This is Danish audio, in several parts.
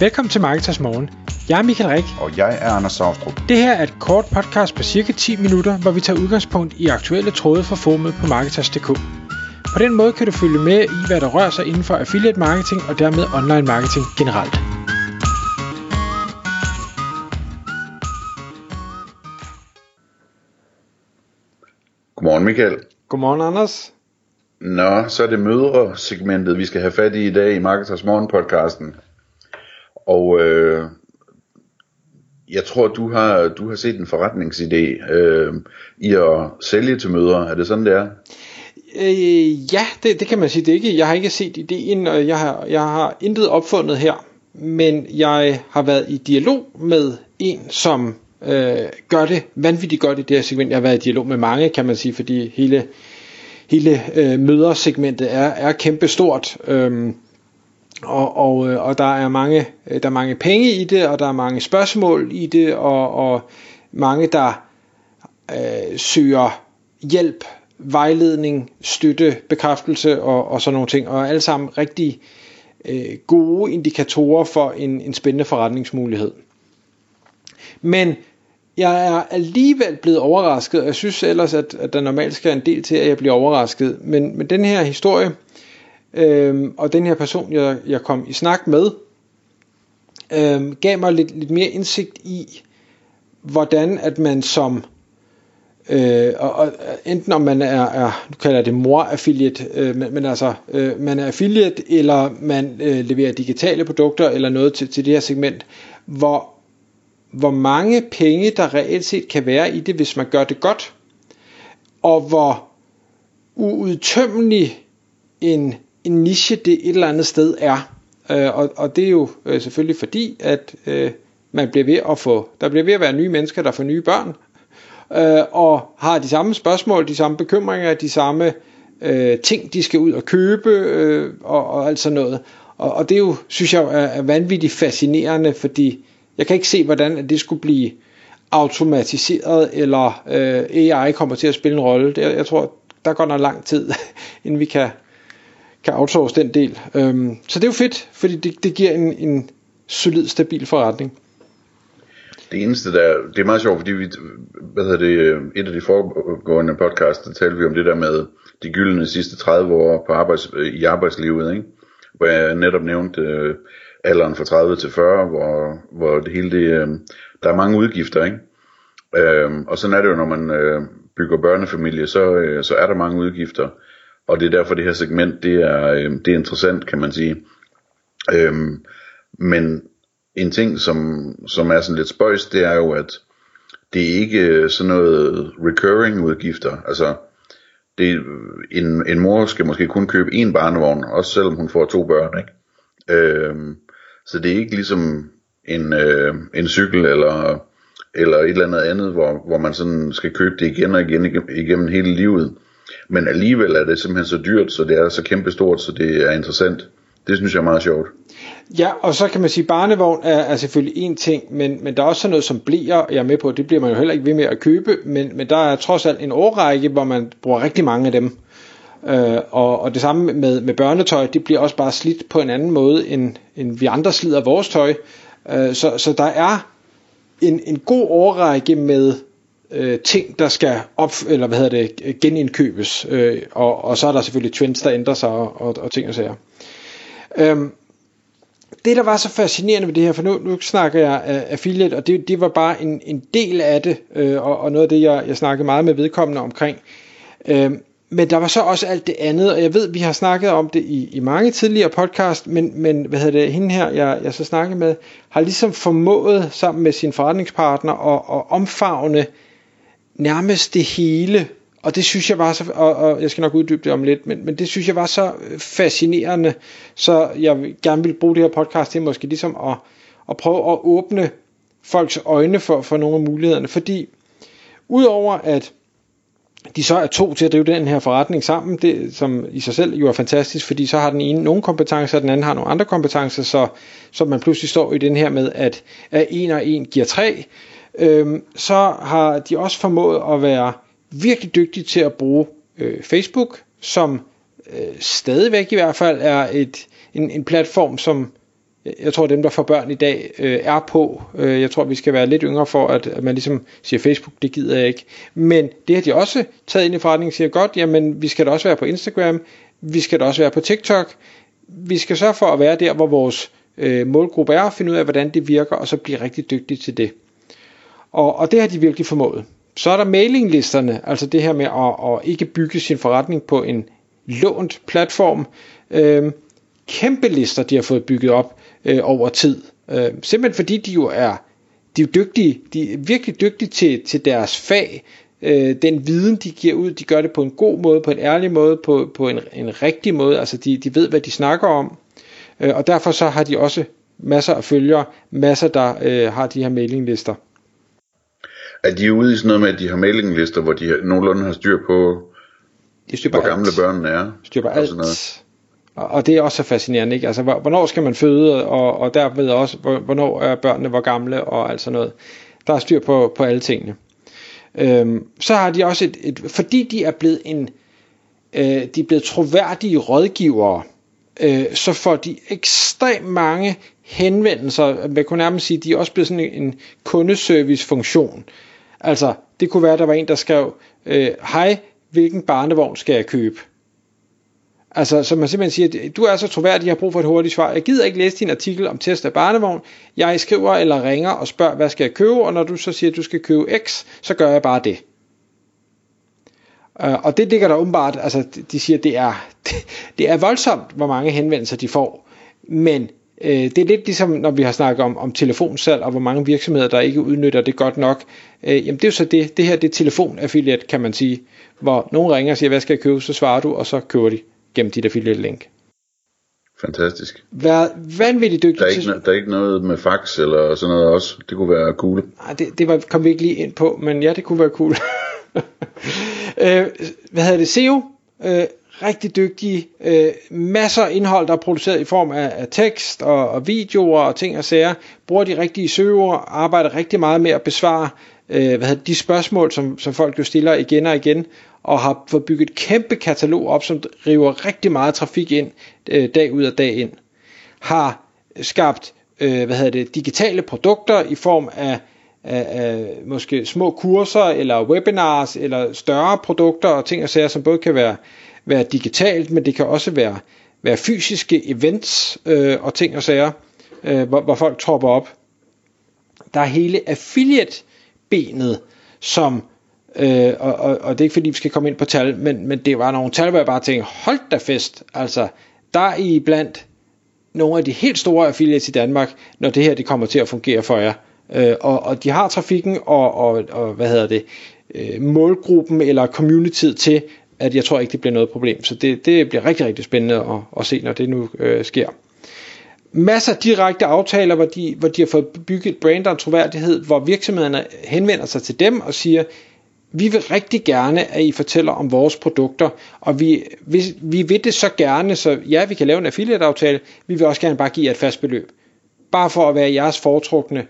Velkommen til Marketers Morgen. Jeg er Michael Rik. Og jeg er Anders Saustrup. Det her er et kort podcast på cirka 10 minutter, hvor vi tager udgangspunkt i aktuelle tråde fra formet på Marketers.dk. På den måde kan du følge med i, hvad der rører sig inden for affiliate marketing og dermed online marketing generelt. Godmorgen Michael. Godmorgen Anders. Nå, så er det mødre-segmentet, vi skal have fat i i dag i Marketers Morgen podcasten. Og øh, jeg tror, du har, du har set en forretningsidé øh, i at sælge til mødre. Er det sådan, det er? Øh, ja, det, det kan man sige. Det ikke. Jeg har ikke set ideen, og jeg har, jeg har intet opfundet her. Men jeg har været i dialog med en, som øh, gør det vanvittigt godt i det her segment. Jeg har været i dialog med mange, kan man sige, fordi hele, hele øh, mødersegmentet er, er kæmpestort. Øh, og, og, øh, og der er mange øh, der er mange penge i det, og der er mange spørgsmål i det, og, og mange der øh, søger hjælp, vejledning, støtte, bekræftelse og, og sådan nogle ting, og alle sammen rigtig øh, gode indikatorer for en, en spændende forretningsmulighed. Men jeg er alligevel blevet overrasket, og jeg synes ellers, at, at der normalt skal en del til, at jeg bliver overrasket. Men, men den her historie, Øhm, og den her person, jeg, jeg kom i snak med, øhm, gav mig lidt, lidt mere indsigt i, hvordan at man som, øh, og, og enten om man er, er nu kalder jeg det mor-affiliate, øh, men, men altså, øh, man er affiliate, eller man øh, leverer digitale produkter, eller noget til, til det her segment, hvor, hvor mange penge der reelt set kan være i det, hvis man gør det godt, og hvor uudtømmelig en en niche det et eller andet sted er. Øh, og, og det er jo øh, selvfølgelig fordi, at øh, man bliver ved at få, der bliver ved at være nye mennesker, der får nye børn, øh, og har de samme spørgsmål, de samme bekymringer, de samme øh, ting, de skal ud og købe, øh, og, og alt sådan noget. Og, og det er jo, synes jeg, er, er vanvittigt fascinerende, fordi jeg kan ikke se, hvordan det skulle blive automatiseret, eller øh, AI kommer til at spille en rolle. Det, jeg tror, der går nok lang tid, inden vi kan kan outsource den del. Øhm, så det er jo fedt, fordi det, det giver en, en solid, stabil forretning. Det eneste der, det er meget sjovt, fordi vi, hvad hedder det, øh, et af de foregående podcasts, der talte vi om det der med de gyldne sidste 30 år på arbejds, øh, i arbejdslivet, ikke? hvor jeg netop nævnte øh, alderen fra 30 til 40, hvor, hvor det hele det, øh, der er mange udgifter, ikke? Øh, og sådan er det jo, når man øh, bygger børnefamilie, så, øh, så er der mange udgifter. Og det er derfor det her segment, det er, øh, det er interessant, kan man sige. Øhm, men en ting, som, som er sådan lidt spøjs, det er jo, at det er ikke øh, sådan noget recurring udgifter. Altså, det, en, en mor skal måske kun købe en barnevogn, også selvom hun får to børn, ikke? Øhm, så det er ikke ligesom en, øh, en cykel eller, eller et eller andet andet, hvor, hvor man sådan skal købe det igen og igen igennem hele livet. Men alligevel er det simpelthen så dyrt, så det er så kæmpestort, så det er interessant. Det synes jeg er meget sjovt. Ja, og så kan man sige, at barnevogn er, er selvfølgelig en ting, men, men der er også sådan noget som bliver, jeg er med på, det bliver man jo heller ikke ved med at købe, men, men der er trods alt en årrække, hvor man bruger rigtig mange af dem. Øh, og, og det samme med, med børnetøj, det bliver også bare slidt på en anden måde, end, end vi andre slider vores tøj. Øh, så, så der er en, en god årrække med øh, ting, der skal op, eller hvad hedder det, genindkøbes, øh, og, og så er der selvfølgelig trends, der ændrer sig, og, og, og ting og sager. Øhm, det der var så fascinerende ved det her, for nu, nu snakker jeg af affiliate, og det, det var bare en, en del af det, øh, og, og noget af det, jeg, jeg snakkede meget med vedkommende omkring. Øhm, men der var så også alt det andet, og jeg ved, vi har snakket om det i, i mange tidligere podcast, men, men hvad hedder det, hende her, jeg, jeg så snakkede med, har ligesom formået sammen med sin forretningspartner at, at omfavne nærmest det hele, og det synes jeg var så, og, og jeg skal nok uddybe det om lidt, men, men det synes jeg var så øh, fascinerende, så jeg gerne vil bruge det her podcast til måske ligesom at, at prøve at åbne folks øjne for, for nogle af mulighederne, fordi udover at de så er to til at drive den her forretning sammen, det, som i sig selv jo er fantastisk, fordi så har den ene nogle kompetencer, og den anden har nogle andre kompetencer, så, så man pludselig står i den her med, at, at en og en giver tre, øhm, så har de også formået at være virkelig dygtige til at bruge øh, Facebook, som øh, stadigvæk i hvert fald er et, en, en platform, som øh, jeg tror dem der får børn i dag øh, er på. Øh, jeg tror vi skal være lidt yngre for at, at man ligesom siger Facebook, det gider jeg ikke. Men det har de også taget ind i forretningen og siger godt, jamen vi skal da også være på Instagram, vi skal da også være på TikTok. Vi skal sørge for at være der, hvor vores øh, målgruppe er, og finde ud af, hvordan det virker, og så blive rigtig dygtig til det. Og, og det har de virkelig formået. Så er der mailinglisterne, altså det her med at, at ikke bygge sin forretning på en lånt platform. Øh, kæmpe lister, de har fået bygget op øh, over tid. Øh, simpelthen fordi de jo er, de er dygtige, de er virkelig dygtige til, til deres fag. Øh, den viden, de giver ud, de gør det på en god måde, på en ærlig måde, på, på en, en rigtig måde. Altså de, de ved, hvad de snakker om. Øh, og derfor så har de også masser af følgere, masser der øh, har de her mailinglister. Er de ude i sådan noget med, at de har mailinglister, hvor de nogenlunde har styr på, de styr på hvor gamle alt. børnene er? Styr på alt. Noget. Og det er også fascinerende, ikke? Altså, hvornår skal man føde, og, og derved også, hvornår er børnene hvor gamle, og alt sådan noget. Der er styr på, på alle tingene. Øhm, så har de også et, et, fordi de er blevet en, øh, de er blevet troværdige rådgivere, øh, så får de ekstremt mange henvendelser, man kunne nærmest sige, de er også blevet sådan en, en kundeservice-funktion. Altså, det kunne være, at der var en, der skrev, øh, hej, hvilken barnevogn skal jeg købe? Altså, så man simpelthen siger, du er så troværdig, jeg har brug for et hurtigt svar. Jeg gider ikke læse din artikel om test af barnevogn. Jeg skriver eller ringer og spørger, hvad skal jeg købe? Og når du så siger, at du skal købe X, så gør jeg bare det. Uh, og det ligger der åbenbart, altså de siger, det er, det, er voldsomt, hvor mange henvendelser de får. Men uh, det er lidt ligesom, når vi har snakket om, om telefonsalg, og hvor mange virksomheder, der ikke udnytter det godt nok. Uh, jamen det er jo så det, det her det er telefonaffiliate, kan man sige, hvor nogen ringer og siger, hvad skal jeg købe, så svarer du, og så køber de gennem dit affiliate link. Fantastisk. Vær vanvittigt dygtig. Der er, ikke, der er ikke noget med fax eller sådan noget også. Det kunne være cool. Nej, det, det var, kom vi ikke lige ind på, men ja, det kunne være cool. øh, hvad hedder det? SEO. Øh, rigtig dygtige. Øh, masser af indhold, der er produceret i form af, af tekst og, og videoer og ting og sager. Bruger de rigtige søger, Arbejder rigtig meget med at besvare øh, hvad hedder, de spørgsmål, som, som folk jo stiller igen og igen og har fået bygget et kæmpe katalog op, som river rigtig meget trafik ind øh, dag ud og dag ind. Har skabt øh, hvad hedder det, digitale produkter i form af, af, af måske små kurser eller webinars eller større produkter og ting og sager, som både kan være, være digitalt, men det kan også være, være fysiske events øh, og ting og sager, øh, hvor, hvor folk tropper op. Der er hele affiliate-benet, som Øh, og, og, og det er ikke fordi vi skal komme ind på tal, men, men det var nogle tal, hvor jeg bare tænkte, hold da fest, altså der er I blandt nogle af de helt store affiliates i Danmark, når det her det kommer til at fungere for jer. Øh, og, og de har trafikken og, og, og hvad hedder det, øh, målgruppen eller community til, at jeg tror ikke, det bliver noget problem. Så det, det bliver rigtig, rigtig spændende at, at se, når det nu øh, sker. Masser af direkte aftaler, hvor de, hvor de har fået bygget et brand og en troværdighed, hvor virksomhederne henvender sig til dem og siger, vi vil rigtig gerne, at I fortæller om vores produkter, og vi, vi, vi vil det så gerne, så ja, vi kan lave en affiliate-aftale, vi vil også gerne bare give jer et fast beløb. Bare for at være jeres foretrukne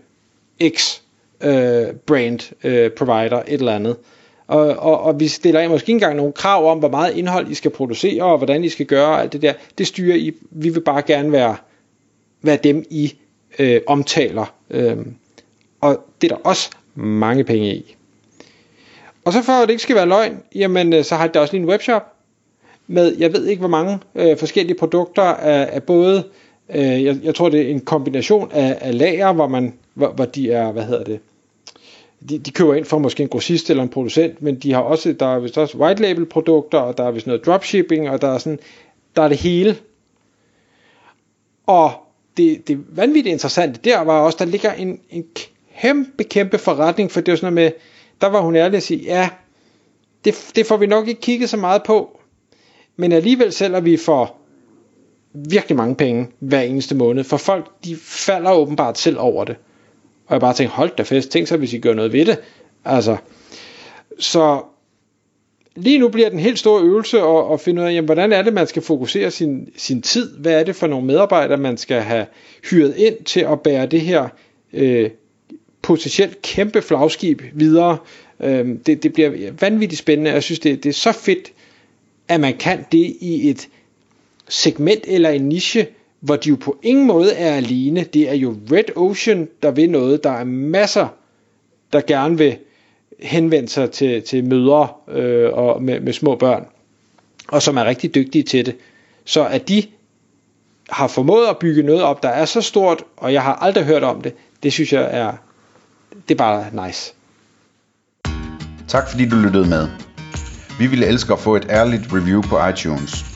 X øh, brand øh, provider, et eller andet. Og, og, og vi stiller måske ikke engang nogle krav om, hvor meget indhold I skal producere, og hvordan I skal gøre, alt det der. Det styrer I. Vi vil bare gerne være, være dem, I øh, omtaler. Øh, og det er der også mange penge i. Og så for at det ikke skal være løgn, jamen øh, så har det også lige en webshop med, jeg ved ikke hvor mange øh, forskellige produkter af, af både, øh, Øh, jeg, jeg tror det er en kombination af, af lager, hvor man, hvor, hvor de er, hvad hedder det, de, de køber ind for måske en grossist eller en producent, men de har også, der er vist også white label produkter, og der er vist noget dropshipping, og der er sådan, der er det hele. Og det, det vanvittigt interessante der var også, der ligger en, en kæmpe, kæmpe forretning, for det er sådan noget med, der var hun ærlig at sige, ja, det, det får vi nok ikke kigget så meget på, men alligevel sælger vi for virkelig mange penge hver eneste måned, for folk de falder åbenbart selv over det. Og jeg bare tænkte, hold da fest, tænk så hvis I gør noget ved det. Altså, så lige nu bliver den helt store øvelse at, at finde ud af, jamen, hvordan er det, man skal fokusere sin, sin tid? Hvad er det for nogle medarbejdere, man skal have hyret ind til at bære det her øh, potentielt kæmpe flagskib videre. Øhm, det, det bliver vanvittigt spændende. Jeg synes, det, det er så fedt, at man kan det i et segment eller en niche, hvor de jo på ingen måde er alene. Det er jo Red Ocean, der vil noget. Der er masser, der gerne vil henvende sig til, til mødre øh, og med, med små børn, og som er rigtig dygtige til det. Så at de har formået at bygge noget op, der er så stort, og jeg har aldrig hørt om det, det synes jeg er, det er bare nice. Tak fordi du lyttede med. Vi ville elske at få et ærligt review på iTunes.